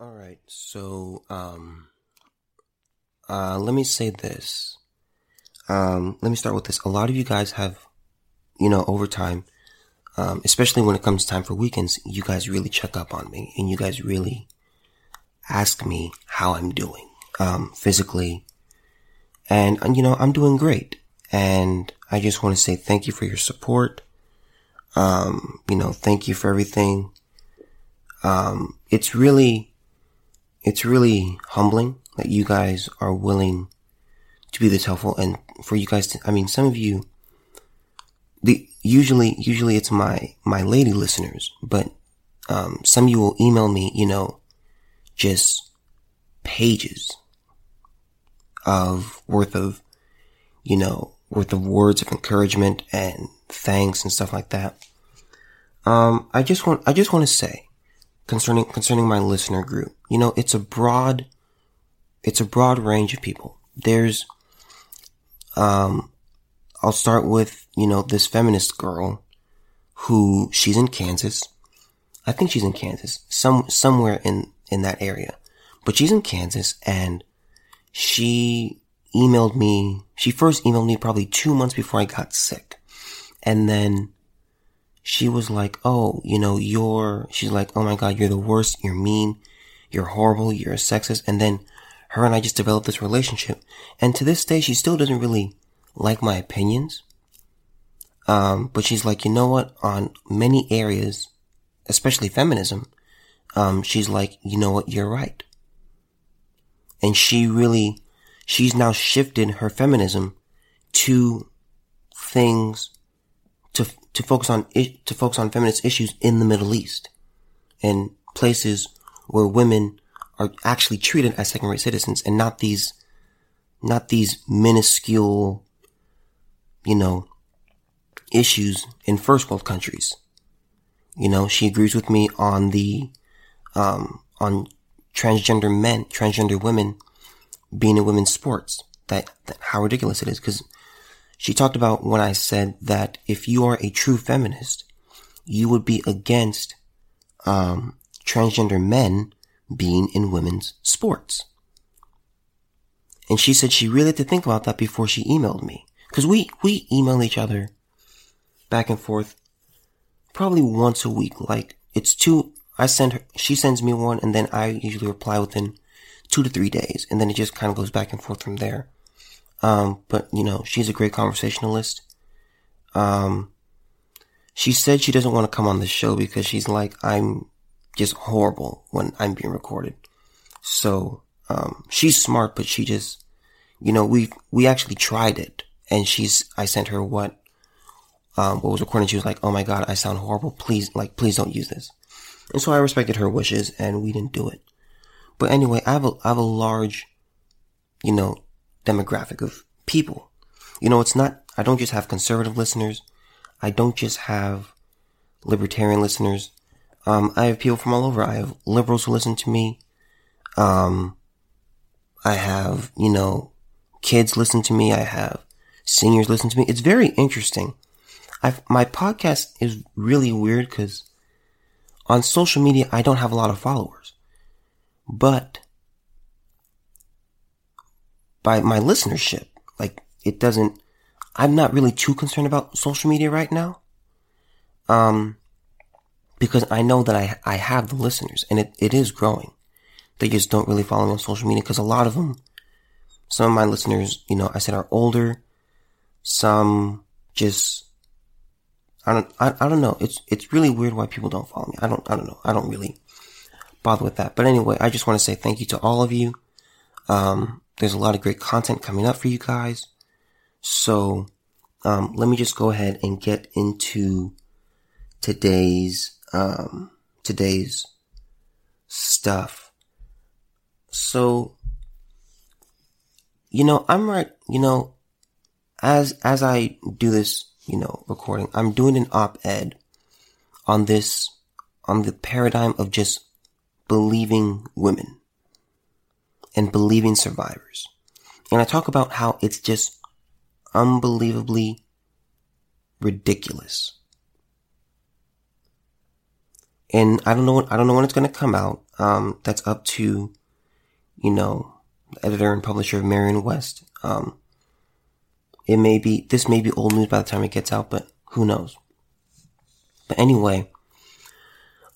All right. So, um, uh, let me say this. Um, let me start with this. A lot of you guys have, you know, over time, um, especially when it comes time for weekends, you guys really check up on me and you guys really ask me how I'm doing, um, physically. And, you know, I'm doing great. And I just want to say thank you for your support. Um, you know, thank you for everything. Um, it's really, it's really humbling that you guys are willing to be this helpful and for you guys to, I mean, some of you, the, usually, usually it's my, my lady listeners, but, um, some of you will email me, you know, just pages of worth of, you know, worth of words of encouragement and thanks and stuff like that. Um, I just want, I just want to say concerning, concerning my listener group, you know, it's a broad, it's a broad range of people. There's, um, I'll start with, you know, this feminist girl who she's in Kansas. I think she's in Kansas, some, somewhere in, in that area, but she's in Kansas and she emailed me. She first emailed me probably two months before I got sick. And then she was like, Oh, you know, you're, she's like, Oh my God, you're the worst. You're mean. You're horrible. You're a sexist. And then her and I just developed this relationship. And to this day, she still doesn't really like my opinions. Um, but she's like, you know what? On many areas, especially feminism, um, she's like, you know what? You're right. And she really, she's now shifted her feminism to things to, focus on, to focus on feminist issues in the Middle East and places where women are actually treated as second rate citizens and not these, not these minuscule, you know, issues in first world countries. You know, she agrees with me on the, um, on transgender men, transgender women being in women's sports. That, that how ridiculous it is. Cause she talked about when I said that if you are a true feminist, you would be against, um, transgender men being in women's sports. And she said she really had to think about that before she emailed me. Cause we, we email each other back and forth probably once a week. Like it's two, I send her, she sends me one and then I usually reply within two to three days. And then it just kind of goes back and forth from there. Um, but you know, she's a great conversationalist. Um, she said she doesn't want to come on the show because she's like, I'm just horrible when I'm being recorded. So, um, she's smart, but she just, you know, we, we actually tried it and she's, I sent her what, um, what was recorded. She was like, Oh my God, I sound horrible. Please, like, please don't use this. And so I respected her wishes and we didn't do it. But anyway, I have a, I have a large, you know, demographic of people. You know, it's not, I don't just have conservative listeners. I don't just have libertarian listeners. Um, I have people from all over. I have liberals who listen to me. Um, I have, you know, kids listen to me. I have seniors listen to me. It's very interesting. I've, my podcast is really weird because on social media, I don't have a lot of followers, but by my listenership, like it doesn't, I'm not really too concerned about social media right now. Um, because I know that I, I have the listeners and it, it is growing. They just don't really follow me on social media because a lot of them, some of my listeners, you know, I said are older. Some just, I don't, I, I don't know. It's, it's really weird why people don't follow me. I don't, I don't know. I don't really bother with that. But anyway, I just want to say thank you to all of you. Um, there's a lot of great content coming up for you guys. So, um, let me just go ahead and get into today's, um, today's stuff. So, you know, I'm right, you know, as, as I do this, you know, recording, I'm doing an op-ed on this, on the paradigm of just believing women and believing survivors. And I talk about how it's just unbelievably ridiculous. And I don't know what, I don't know when it's going to come out. um, that's up to, you know, the editor and publisher of Merion West. Um, it may be, this may be old news by the time it gets out, but who knows? But anyway,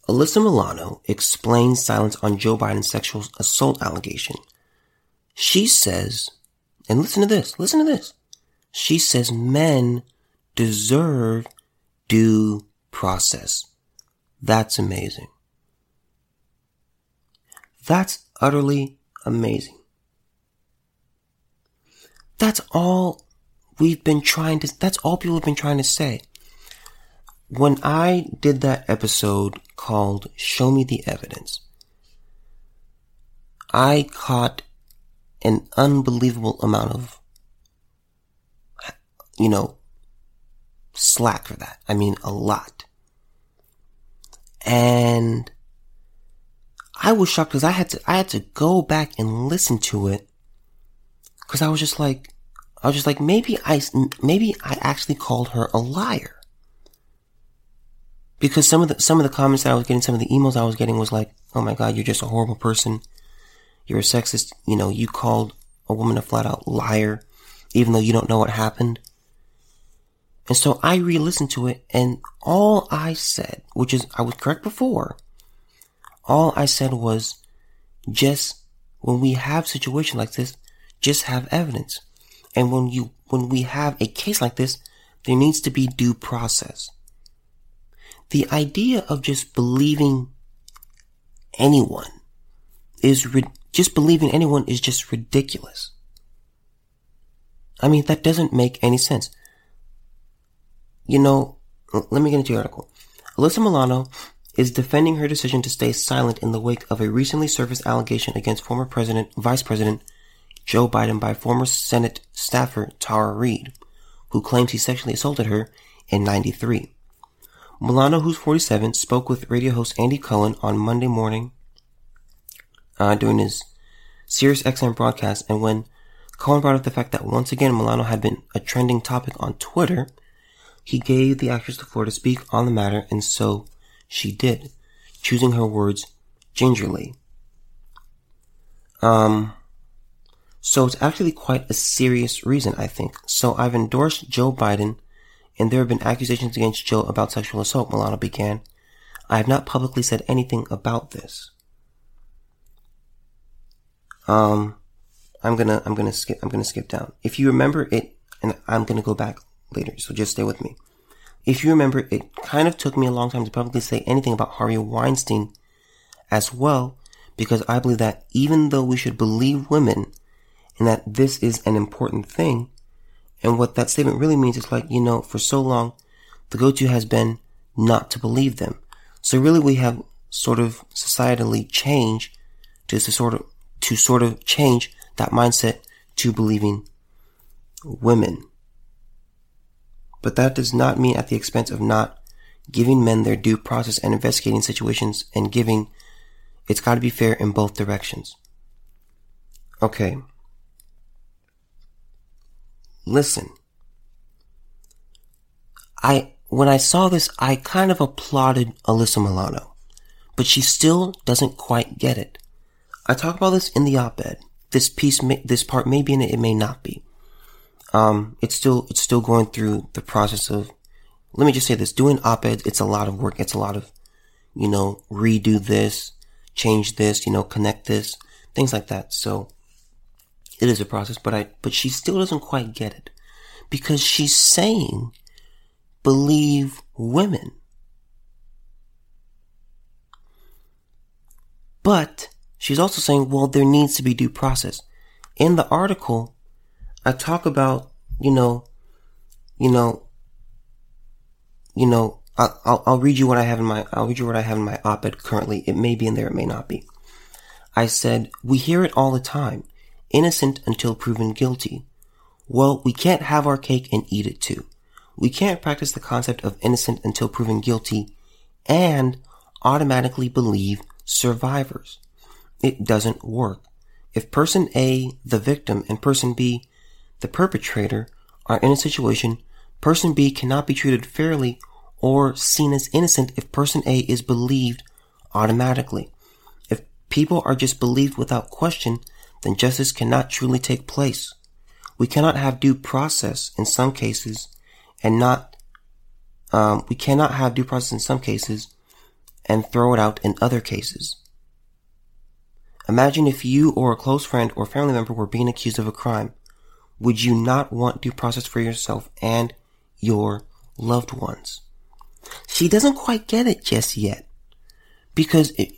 Alyssa Milano explains silence on Joe Biden's sexual assault allegation. She says, and listen to this, listen to this. She says men deserve due process. That's amazing. That's utterly amazing. That's all we've been trying to, that's all people have been trying to say. When I did that episode called Show Me the Evidence, I caught an unbelievable amount of, you know, slack for that. I mean, a lot. And I was shocked because I had to, I had to go back and listen to it because I was just like, I was just like, maybe I, maybe I actually called her a liar. Because some of the, some of the comments that I was getting, some of the emails I was getting was like, oh my god, you're just a horrible person. You're a sexist. You know, you called a woman a flat out liar, even though you don't know what happened. And so I re-listened to it and all I said, which is, I was correct before, all I said was, just when we have situations like this, just have evidence. And when you, when we have a case like this, there needs to be due process. The idea of just believing anyone is, just believing anyone is just ridiculous. I mean, that doesn't make any sense. You know, let me get into the article. Alyssa Milano is defending her decision to stay silent in the wake of a recently surfaced allegation against former President, Vice President Joe Biden by former Senate staffer Tara Reade, who claims he sexually assaulted her in 93. Milano, who's 47, spoke with radio host Andy Cohen on Monday morning uh, during his Sirius XM broadcast, and when Cohen brought up the fact that once again Milano had been a trending topic on Twitter, he gave the actress the floor to speak on the matter, and so she did, choosing her words gingerly. Um, so it's actually quite a serious reason, I think. So I've endorsed Joe Biden, and there have been accusations against Joe about sexual assault, Milano began. I have not publicly said anything about this. Um, I'm gonna, I'm gonna skip, I'm gonna skip down. If you remember it, and I'm gonna go back later, so just stay with me. If you remember, it kind of took me a long time to publicly say anything about Harvey Weinstein as well, because I believe that even though we should believe women and that this is an important thing, and what that statement really means is like, you know, for so long, the go-to has been not to believe them. So really we have sort of societally changed to sort of, to sort of change that mindset to believing women. But that does not mean at the expense of not giving men their due process and investigating situations and giving, it's gotta be fair in both directions. Okay. Listen. I, when I saw this, I kind of applauded Alyssa Milano, but she still doesn't quite get it. I talk about this in the op-ed. This piece, may, this part may be in it, it may not be um, it's still, it's still going through the process of, let me just say this, doing op-eds, it's a lot of work. It's a lot of, you know, redo this, change this, you know, connect this, things like that. So it is a process, but I, but she still doesn't quite get it because she's saying believe women. But she's also saying, well, there needs to be due process. In the article, I talk about, you know, you know, you know, I'll, I'll, read you what I have in my, I'll read you what I have in my op-ed currently. It may be in there, it may not be. I said, we hear it all the time. Innocent until proven guilty. Well, we can't have our cake and eat it too. We can't practice the concept of innocent until proven guilty and automatically believe survivors. It doesn't work. If person A, the victim, and person B, the perpetrator, are in a situation, person B cannot be treated fairly or seen as innocent if person A is believed automatically. If people are just believed without question, then justice cannot truly take place. We cannot have due process in some cases and not, um, we cannot have due process in some cases and throw it out in other cases. Imagine if you or a close friend or family member were being accused of a crime. Would you not want due process for yourself and your loved ones? She doesn't quite get it just yet. Because it,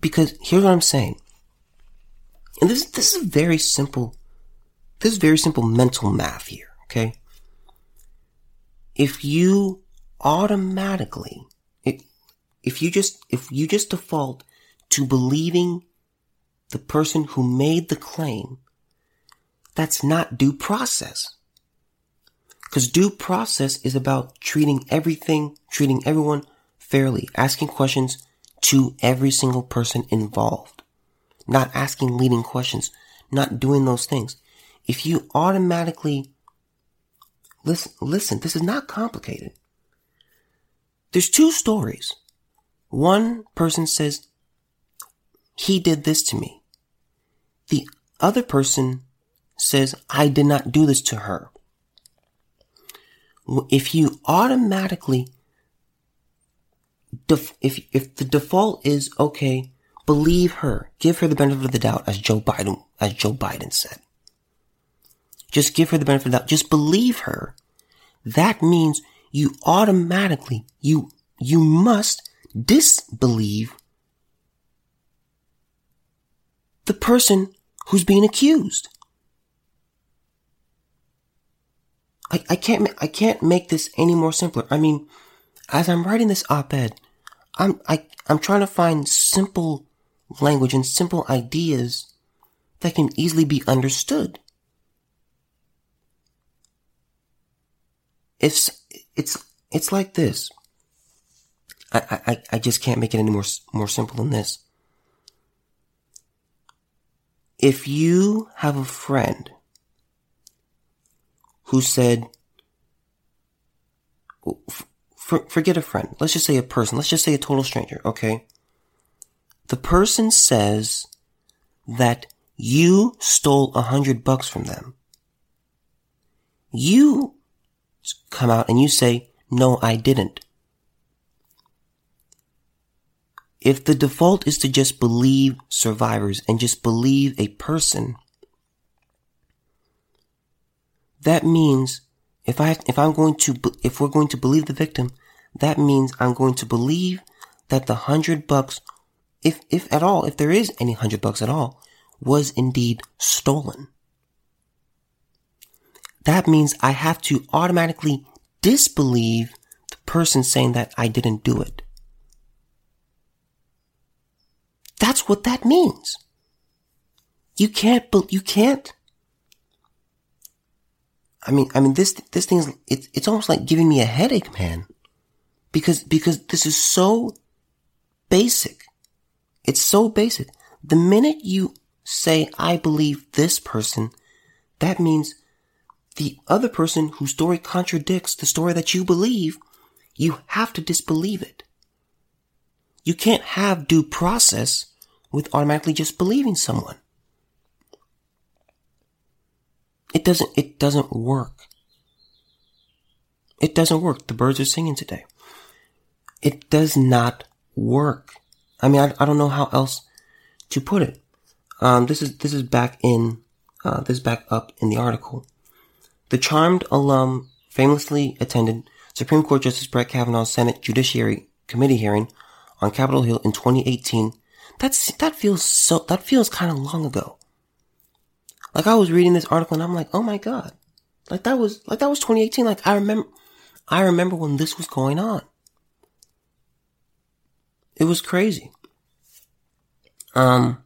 because here's what I'm saying. And this, this is very simple. This is very simple mental math here, okay? If you automatically, if, if you just, if you just default to believing the person who made the claim, that's not due process. Because due process is about treating everything, treating everyone fairly, asking questions to every single person involved, not asking leading questions, not doing those things. If you automatically listen, listen, this is not complicated. There's two stories. One person says, he did this to me. The other person says, I did not do this to her. If you automatically, def- if, if the default is, okay, believe her, give her the benefit of the doubt, as Joe Biden, as Joe Biden said. Just give her the benefit of the doubt. Just believe her. That means you automatically, you, you must disbelieve the person who's being accused. I, I can't, I can't make this any more simpler. I mean, as I'm writing this op-ed, I'm, I, I'm trying to find simple language and simple ideas that can easily be understood. It's, it's, it's like this. I, I, I just can't make it any more, more simple than this. If you have a friend who said, for, forget a friend. Let's just say a person. Let's just say a total stranger. Okay. The person says that you stole a hundred bucks from them. You come out and you say, no, I didn't. If the default is to just believe survivors and just believe a person, that means if I, if I'm going to, if we're going to believe the victim, that means I'm going to believe that the hundred bucks, if, if at all, if there is any hundred bucks at all, was indeed stolen. That means I have to automatically disbelieve the person saying that I didn't do it. That's what that means. You can't, you can't I mean, I mean, this, this thing is, it's, it's almost like giving me a headache, man. Because, because this is so basic. It's so basic. The minute you say, I believe this person, that means the other person whose story contradicts the story that you believe, you have to disbelieve it. You can't have due process with automatically just believing someone. It doesn't, it doesn't work. It doesn't work. The birds are singing today. It does not work. I mean, I, I don't know how else to put it. Um, this is, this is back in, uh, this is back up in the article. The charmed alum famously attended Supreme Court Justice Brett Kavanaugh's Senate Judiciary Committee hearing on Capitol Hill in 2018. That's, that feels so, that feels kind of long ago. Like I was reading this article and I'm like, oh my god, like that was like that was 2018. Like I remember, I remember when this was going on. It was crazy. Um,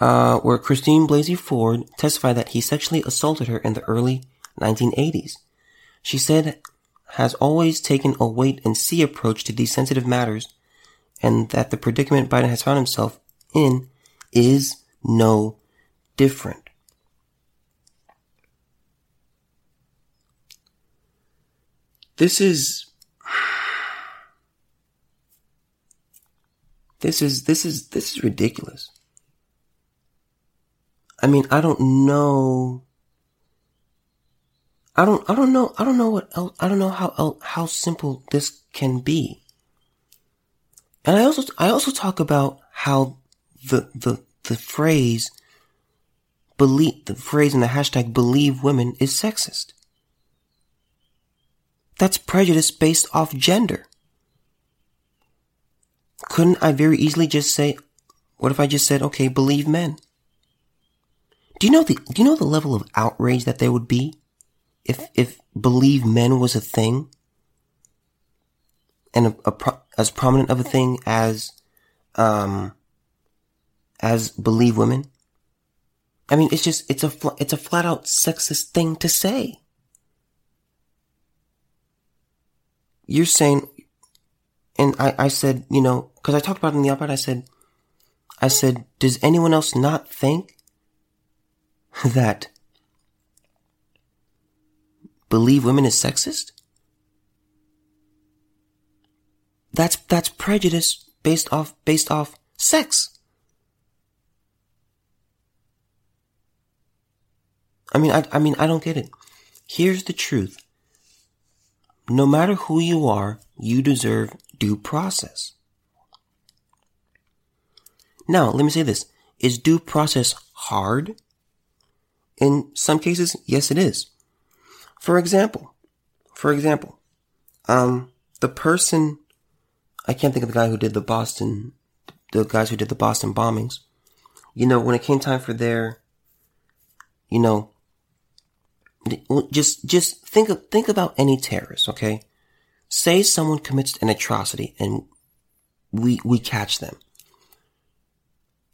uh, where Christine Blasey Ford testified that he sexually assaulted her in the early 1980s. She said has always taken a wait and see approach to these sensitive matters and that the predicament Biden has found himself in is no different. This is This is, this is, this is ridiculous. I mean, I don't know. I don't, I don't know, I don't know what else, I don't know how, how simple this can be. And I also, I also talk about how the, the, the phrase believe, the phrase in the hashtag believe women is sexist. That's prejudice based off gender. Couldn't I very easily just say, what if I just said, okay, believe men? Do you know the, do you know the level of outrage that there would be if, if believe men was a thing? And a, a as prominent of a thing as, um, as believe women? I mean, it's just, it's a, it's a flat out sexist thing to say. You're saying, and I, I said, you know, cause I talked about it in the op-ed, I said, I said, does anyone else not think that believe women is sexist? That's, that's prejudice based off, based off sex. I mean, I, I mean, I don't get it. Here's the truth. No matter who you are, you deserve due process. Now, let me say this. Is due process hard? In some cases, yes, it is. For example, for example, um, the person, I can't think of the guy who did the Boston, the guys who did the Boston bombings. You know, when it came time for their, you know, just, just think of, think about any terrorist, okay? Say someone commits an atrocity and we, we catch them.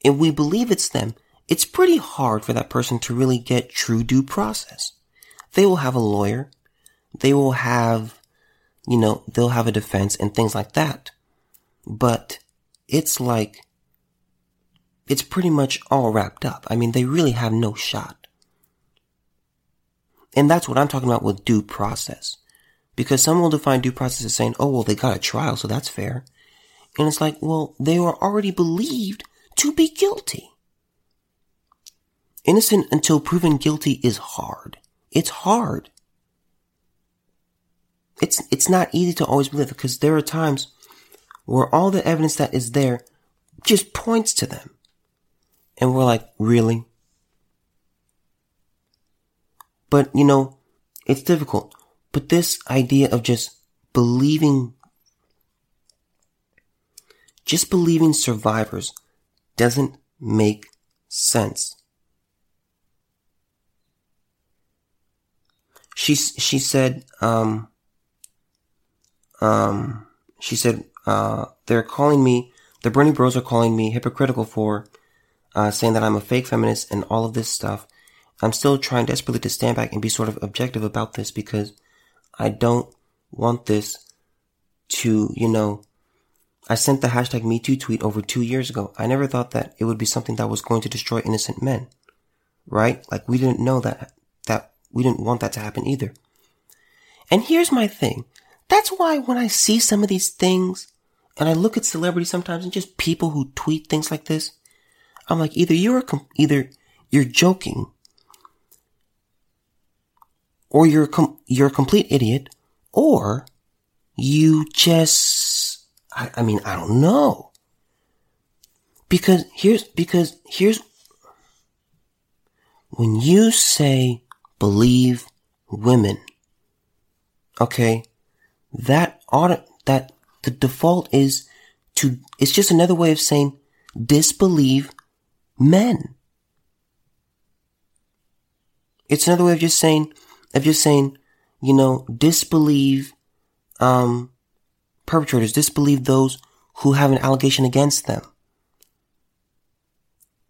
If we believe it's them, it's pretty hard for that person to really get true due process. They will have a lawyer. They will have, you know, they'll have a defense and things like that. But it's like, it's pretty much all wrapped up. I mean, they really have no shot. And that's what I'm talking about with due process. Because some will define due process as saying, oh, well, they got a trial, so that's fair. And it's like, well, they were already believed to be guilty. Innocent until proven guilty is hard. It's hard. It's, it's not easy to always believe because there are times where all the evidence that is there just points to them. And we're like, really? But, you know, it's difficult. But this idea of just believing, just believing survivors doesn't make sense. She, she said, um, um, she said, uh, they're calling me, the Bernie bros are calling me hypocritical for, uh, saying that I'm a fake feminist and all of this stuff. I'm still trying desperately to stand back and be sort of objective about this because I don't want this to, you know, I sent the hashtag MeToo tweet over two years ago. I never thought that it would be something that was going to destroy innocent men. Right? Like we didn't know that, that we didn't want that to happen either. And here's my thing. That's why when I see some of these things and I look at celebrities sometimes and just people who tweet things like this, I'm like, either you're a, either you're joking or you're com- you're a complete idiot, or you just, I, I mean, I don't know. Because here's, because here's, when you say believe women, okay, that ought that the default is to, it's just another way of saying disbelieve men. It's another way of just saying of just saying, you know, disbelieve, um, perpetrators, disbelieve those who have an allegation against them.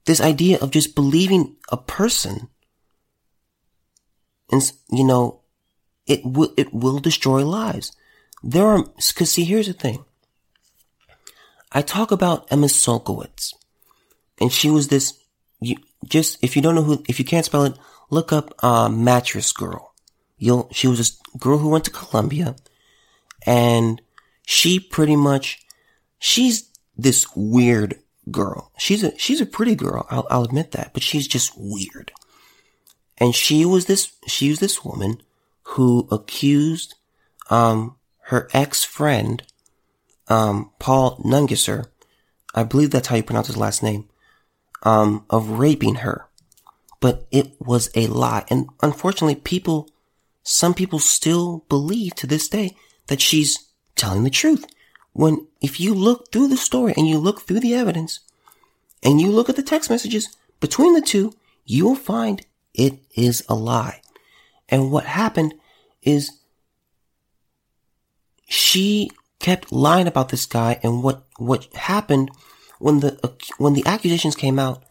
This idea of just believing a person and, you know, it will, it will destroy lives. There are, cause see, here's the thing. I talk about Emma Sulkowicz and she was this, you just, if you don't know who, if you can't spell it, look up, uh, mattress girl you'll, she was a girl who went to Columbia and she pretty much, she's this weird girl. She's a, she's a pretty girl. I'll, I'll admit that, but she's just weird. And she was this, she was this woman who accused, um, her ex-friend, um, Paul Nungesser, I believe that's how you pronounce his last name, um, of raping her. But it was a lie. And unfortunately, people, some people still believe to this day that she's telling the truth. When, if you look through the story and you look through the evidence and you look at the text messages between the two, you will find it is a lie. And what happened is she kept lying about this guy and what, what happened when the, when the accusations came out,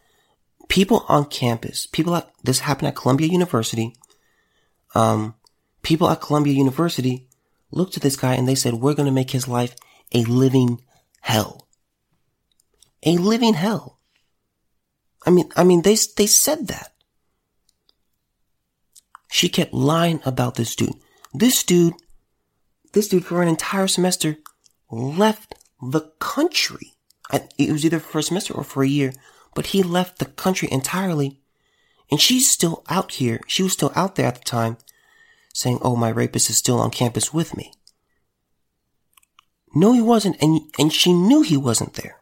people on campus, people at, this happened at Columbia University, um, people at Columbia University looked at this guy and they said, we're going to make his life a living hell. A living hell. I mean, I mean, they, they said that. She kept lying about this dude. This dude, this dude for an entire semester left the country. It was either for a semester or for a year, but he left the country entirely. And she's still out here. She was still out there at the time saying, Oh, my rapist is still on campus with me. No, he wasn't. And, and she knew he wasn't there.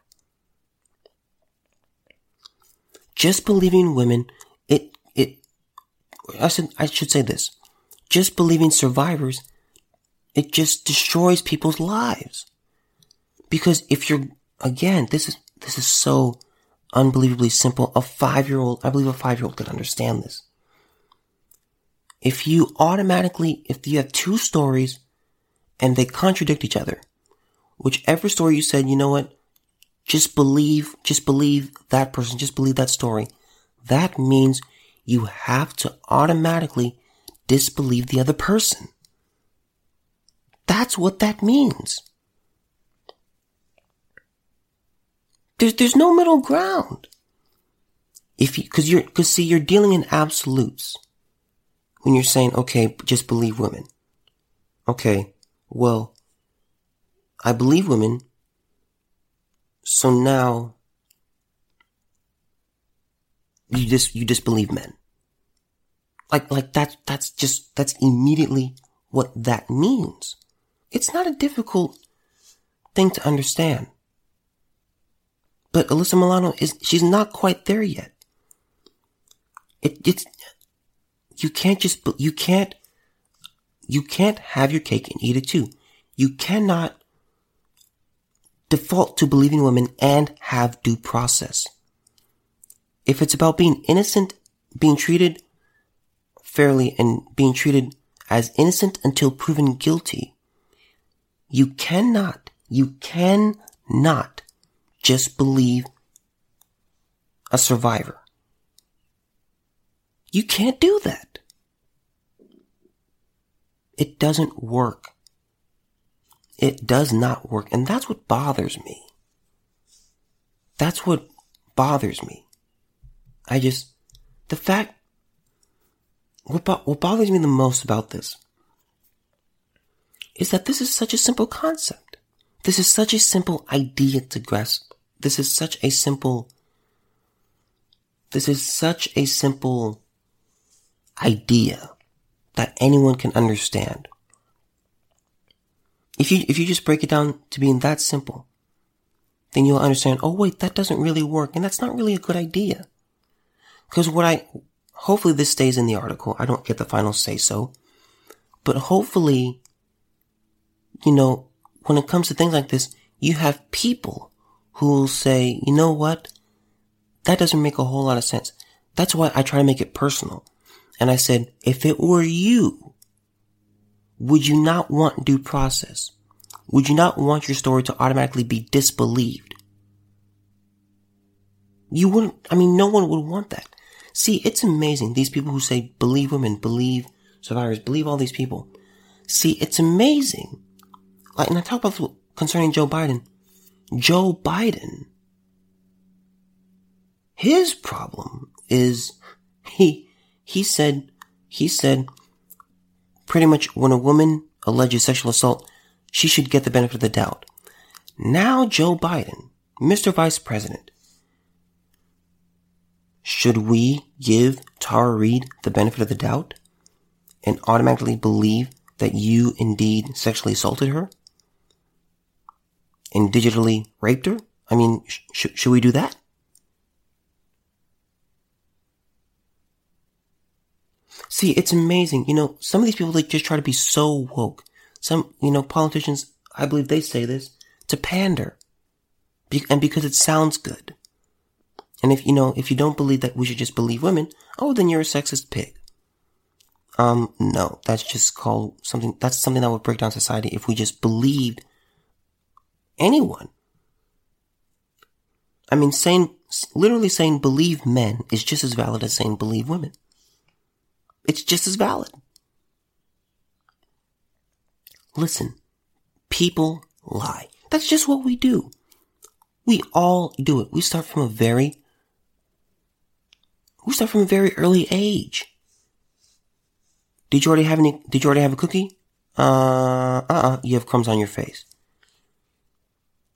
Just believing women, it, it, I said, I should say this. Just believing survivors, it just destroys people's lives. Because if you're, again, this is, this is so unbelievably simple. A five year old, I believe a five year old could understand this. If you automatically, if you have two stories and they contradict each other, whichever story you said, you know what? Just believe, just believe that person, just believe that story. That means you have to automatically disbelieve the other person. That's what that means. There's, there's no middle ground. If you, cause you're, cause see, you're dealing in absolutes. When you're saying, okay, just believe women. Okay, well, I believe women. So now, you just, you disbelieve men. Like, like that, that's just, that's immediately what that means. It's not a difficult thing to understand. But Alyssa Milano is, she's not quite there yet. It, it's, you can't just, you can't, you can't have your cake and eat it too. You cannot default to believing women and have due process. If it's about being innocent, being treated fairly and being treated as innocent until proven guilty, you cannot, you cannot just believe a survivor. You can't do that. It doesn't work. It does not work. And that's what bothers me. That's what bothers me. I just, the fact, what, bo- what bothers me the most about this is that this is such a simple concept. This is such a simple idea to grasp. This is such a simple, this is such a simple idea that anyone can understand. If you, if you just break it down to being that simple, then you'll understand, oh wait, that doesn't really work and that's not really a good idea. Cause what I, hopefully this stays in the article. I don't get the final say so, but hopefully, you know, when it comes to things like this, you have people who will say, you know what? That doesn't make a whole lot of sense. That's why I try to make it personal. And I said, if it were you, would you not want due process? Would you not want your story to automatically be disbelieved? You wouldn't, I mean, no one would want that. See, it's amazing. These people who say believe women, believe survivors, believe all these people. See, it's amazing. Like, and I talk about concerning Joe Biden. Joe Biden, his problem is he, he said, he said pretty much when a woman alleges sexual assault, she should get the benefit of the doubt. Now Joe Biden, Mr. Vice President, should we give Tara Reade the benefit of the doubt and automatically believe that you indeed sexually assaulted her and digitally raped her? I mean, sh- should we do that? See, it's amazing. You know, some of these people, they just try to be so woke. Some, you know, politicians, I believe they say this to pander. Be- and because it sounds good. And if, you know, if you don't believe that we should just believe women, oh, then you're a sexist pig. Um, no, that's just called something, that's something that would break down society if we just believed anyone. I mean, saying, literally saying believe men is just as valid as saying believe women. It's just as valid. Listen, people lie. That's just what we do. We all do it. We start from a very, we start from a very early age. Did you already have any, did you already have a cookie? Uh, uh-uh, you have crumbs on your face.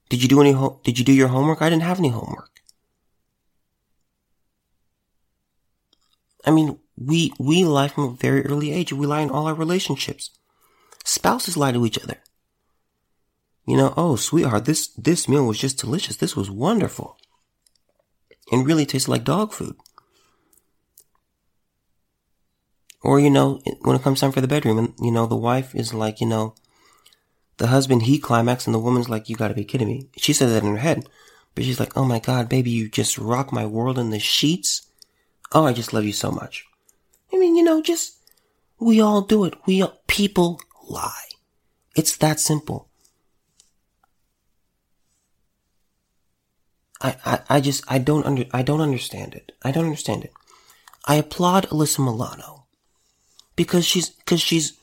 Did you do any, ho- did you do your homework? I didn't have any homework. I mean, we, we lie from a very early age. We lie in all our relationships. Spouses lie to each other. You know, oh, sweetheart, this, this meal was just delicious. This was wonderful. And really tasted like dog food. Or, you know, when it comes time for the bedroom and, you know, the wife is like, you know, the husband, he climax and the woman's like, you gotta be kidding me. She says that in her head. But she's like, oh my god, baby, you just rock my world in the sheets. Oh, I just love you so much. I mean, you know, just, we all do it. We, all, people lie. It's that simple. I, I, I just, I don't under, I don't understand it. I don't understand it. I applaud Alyssa Milano because she's, cause she's,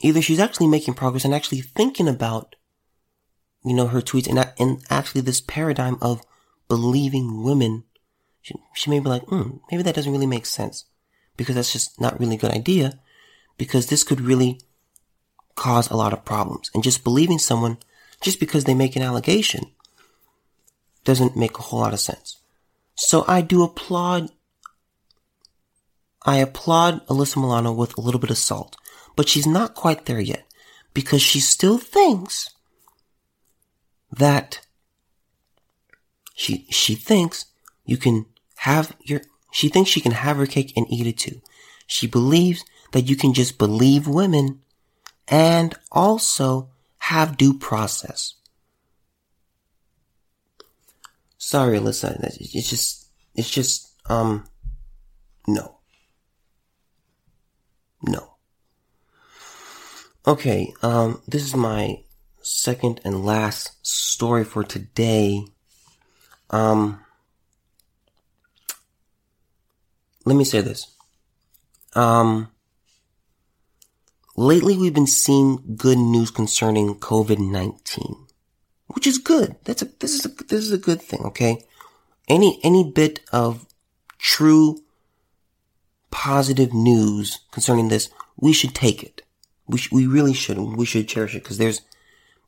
either she's actually making progress and actually thinking about, you know, her tweets and, and actually this paradigm of believing women. She, she may be like, hmm, maybe that doesn't really make sense because that's just not really a good idea because this could really cause a lot of problems. And just believing someone just because they make an allegation doesn't make a whole lot of sense. So I do applaud, I applaud Alyssa Milano with a little bit of salt, but she's not quite there yet because she still thinks that she, she thinks you can have your, she thinks she can have her cake and eat it too. She believes that you can just believe women and also have due process. Sorry, Alyssa. It's just, it's just, um, no. No. Okay, um, this is my second and last story for today. Um, let me say this. Um, lately we've been seeing good news concerning COVID-19, which is good. That's a, this is a, this is a good thing, okay? Any, any bit of true positive news concerning this, we should take it. We, sh- we really should. We should cherish it because there's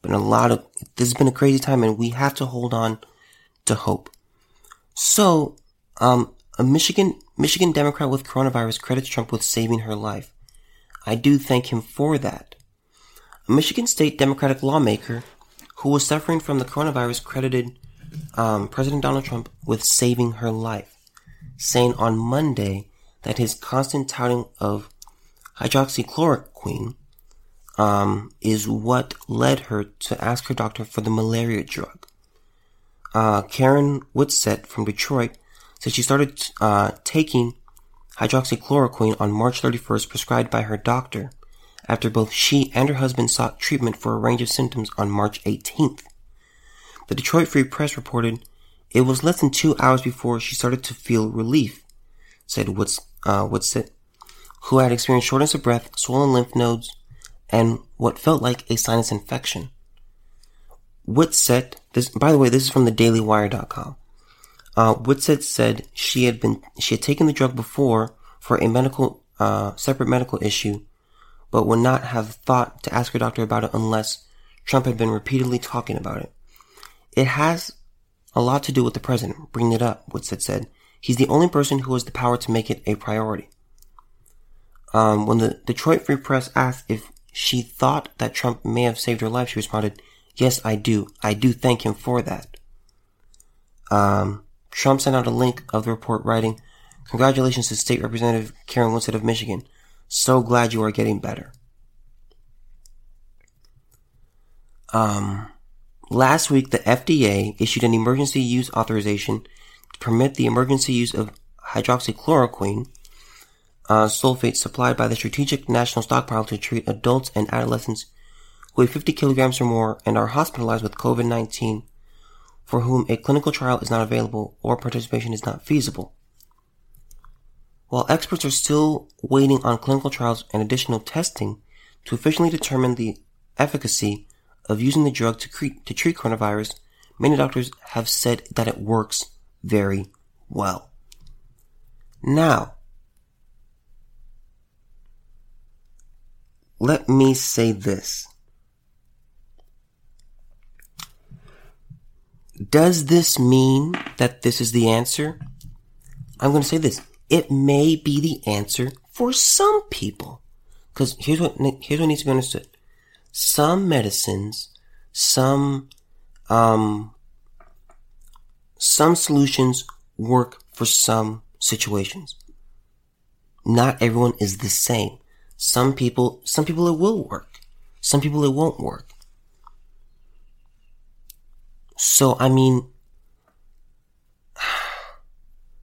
been a lot of, this has been a crazy time and we have to hold on to hope. So, um, a Michigan, Michigan Democrat with coronavirus credits Trump with saving her life. I do thank him for that. A Michigan State Democratic lawmaker who was suffering from the coronavirus credited um, President Donald Trump with saving her life, saying on Monday that his constant touting of hydroxychloroquine um, is what led her to ask her doctor for the malaria drug. Uh, Karen Whitsett from Detroit said she started uh, taking hydroxychloroquine on March 31st prescribed by her doctor after both she and her husband sought treatment for a range of symptoms on March 18th. The Detroit Free Press reported it was less than two hours before she started to feel relief, said Woods, uh, Whitsett, who had experienced shortness of breath, swollen lymph nodes, and what felt like a sinus infection. Whitsett, this, by the way, this is from the dailywire.com. Uh, Whitsett said she had been, she had taken the drug before for a medical, uh, separate medical issue, but would not have thought to ask her doctor about it unless Trump had been repeatedly talking about it. it has a lot to do with the president bringing it up. Whitsett said he's the only person who has the power to make it a priority. Um, when the Detroit Free Press asked if she thought that Trump may have saved her life, she responded, "Yes, I do. I do thank him for that." Um, Trump sent out a link of the report writing, Congratulations to State Representative Karen Whitsett of Michigan. So glad you are getting better. Um, last week, the FDA issued an emergency use authorization to permit the emergency use of hydroxychloroquine uh, sulfate supplied by the Strategic National Stockpile to treat adults and adolescents who weigh 50 kilograms or more and are hospitalized with COVID-19 for whom a clinical trial is not available or participation is not feasible. While experts are still waiting on clinical trials and additional testing to officially determine the efficacy of using the drug to, cre- to treat coronavirus, many doctors have said that it works very well. Now, let me say this. Does this mean that this is the answer? I'm going to say this it may be the answer for some people. Cause here's what, here's what needs to be understood. Some medicines, some, um, some solutions work for some situations. Not everyone is the same. Some people, some people it will work. Some people it won't work. So, I mean,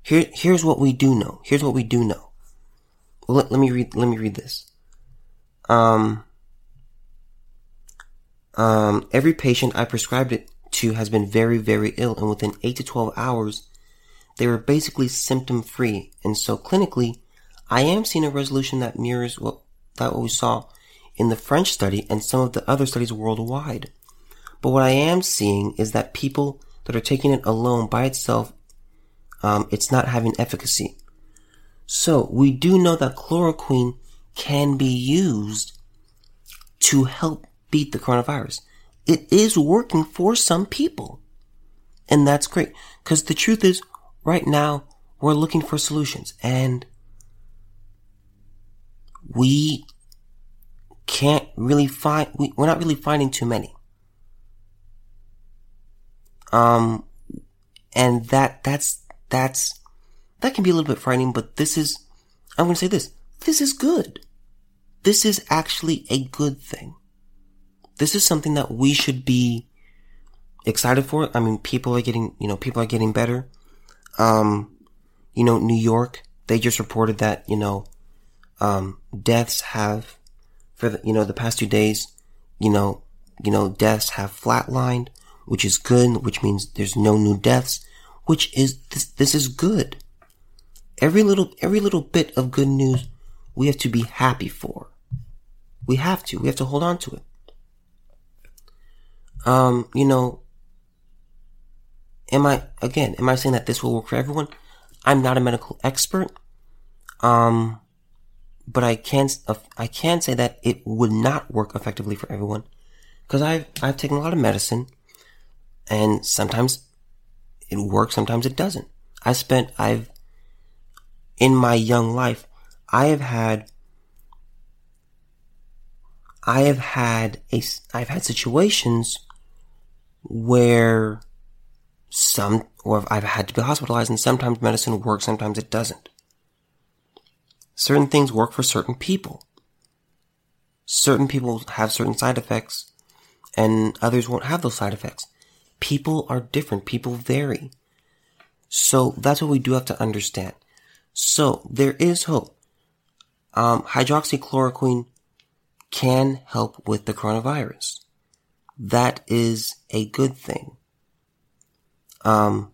here, here's what we do know. Here's what we do know. Let, let me read, let me read this. Um, um, every patient I prescribed it to has been very, very ill, and within 8 to 12 hours, they were basically symptom free. And so clinically, I am seeing a resolution that mirrors what, that what we saw in the French study and some of the other studies worldwide. But what I am seeing is that people that are taking it alone by itself um, it's not having efficacy. So we do know that chloroquine can be used to help beat the coronavirus. It is working for some people. And that's great. Cause the truth is, right now, we're looking for solutions and we can't really find, we, we're not really finding too many. Um, and that, that's that's, that can be a little bit frightening, but this is, I'm going to say this, this is good. This is actually a good thing. This is something that we should be excited for. I mean, people are getting, you know, people are getting better. Um, you know, New York, they just reported that, you know, um, deaths have, for the, you know, the past two days, you know, you know, deaths have flatlined, which is good, which means there's no new deaths which is this, this is good. Every little, every little bit of good news we have to be happy for. We have to. We have to hold on to it. Um, you know, am I, again, am I saying that this will work for everyone? I'm not a medical expert. Um, but I can, I can say that it would not work effectively for everyone. Cause I've, I've taken a lot of medicine and sometimes it works, sometimes it doesn't. I spent, I've, in my young life, I have had, I have had a, I've had situations where some, or I've had to be hospitalized and sometimes medicine works, sometimes it doesn't. Certain things work for certain people. Certain people have certain side effects and others won't have those side effects people are different. People vary. So that's what we do have to understand. So there is hope. Um, hydroxychloroquine can help with the coronavirus. That is a good thing. Um,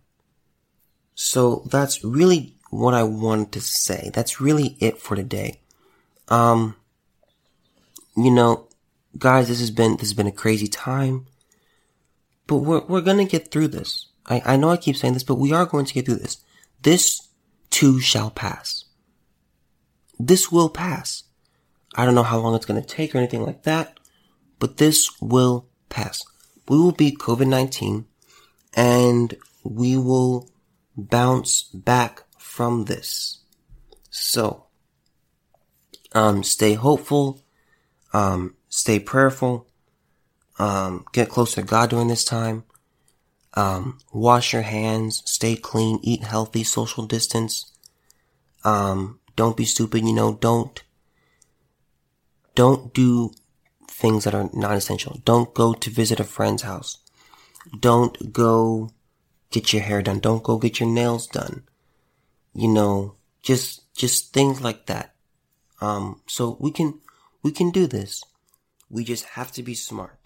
so that's really what I wanted to say. That's really it for today. Um, you know, guys, this has been, this has been a crazy time. But we're, we're gonna get through this. I, I know I keep saying this, but we are going to get through this. This too shall pass. This will pass. I don't know how long it's gonna take or anything like that, but this will pass. We will beat COVID-19. and we will bounce back from this. So, um, stay hopeful, um, stay prayerful, um, get closer to God during this time, um, wash your hands, stay clean, eat healthy, social distance, um, don't be stupid, you know, don't, don't do things that are non-essential. Don't go to visit a friend's house. Don't go get your hair done. Don't go get your nails done. You know, just, just things like that. Um, so we can, we can do this. We just have to be smart.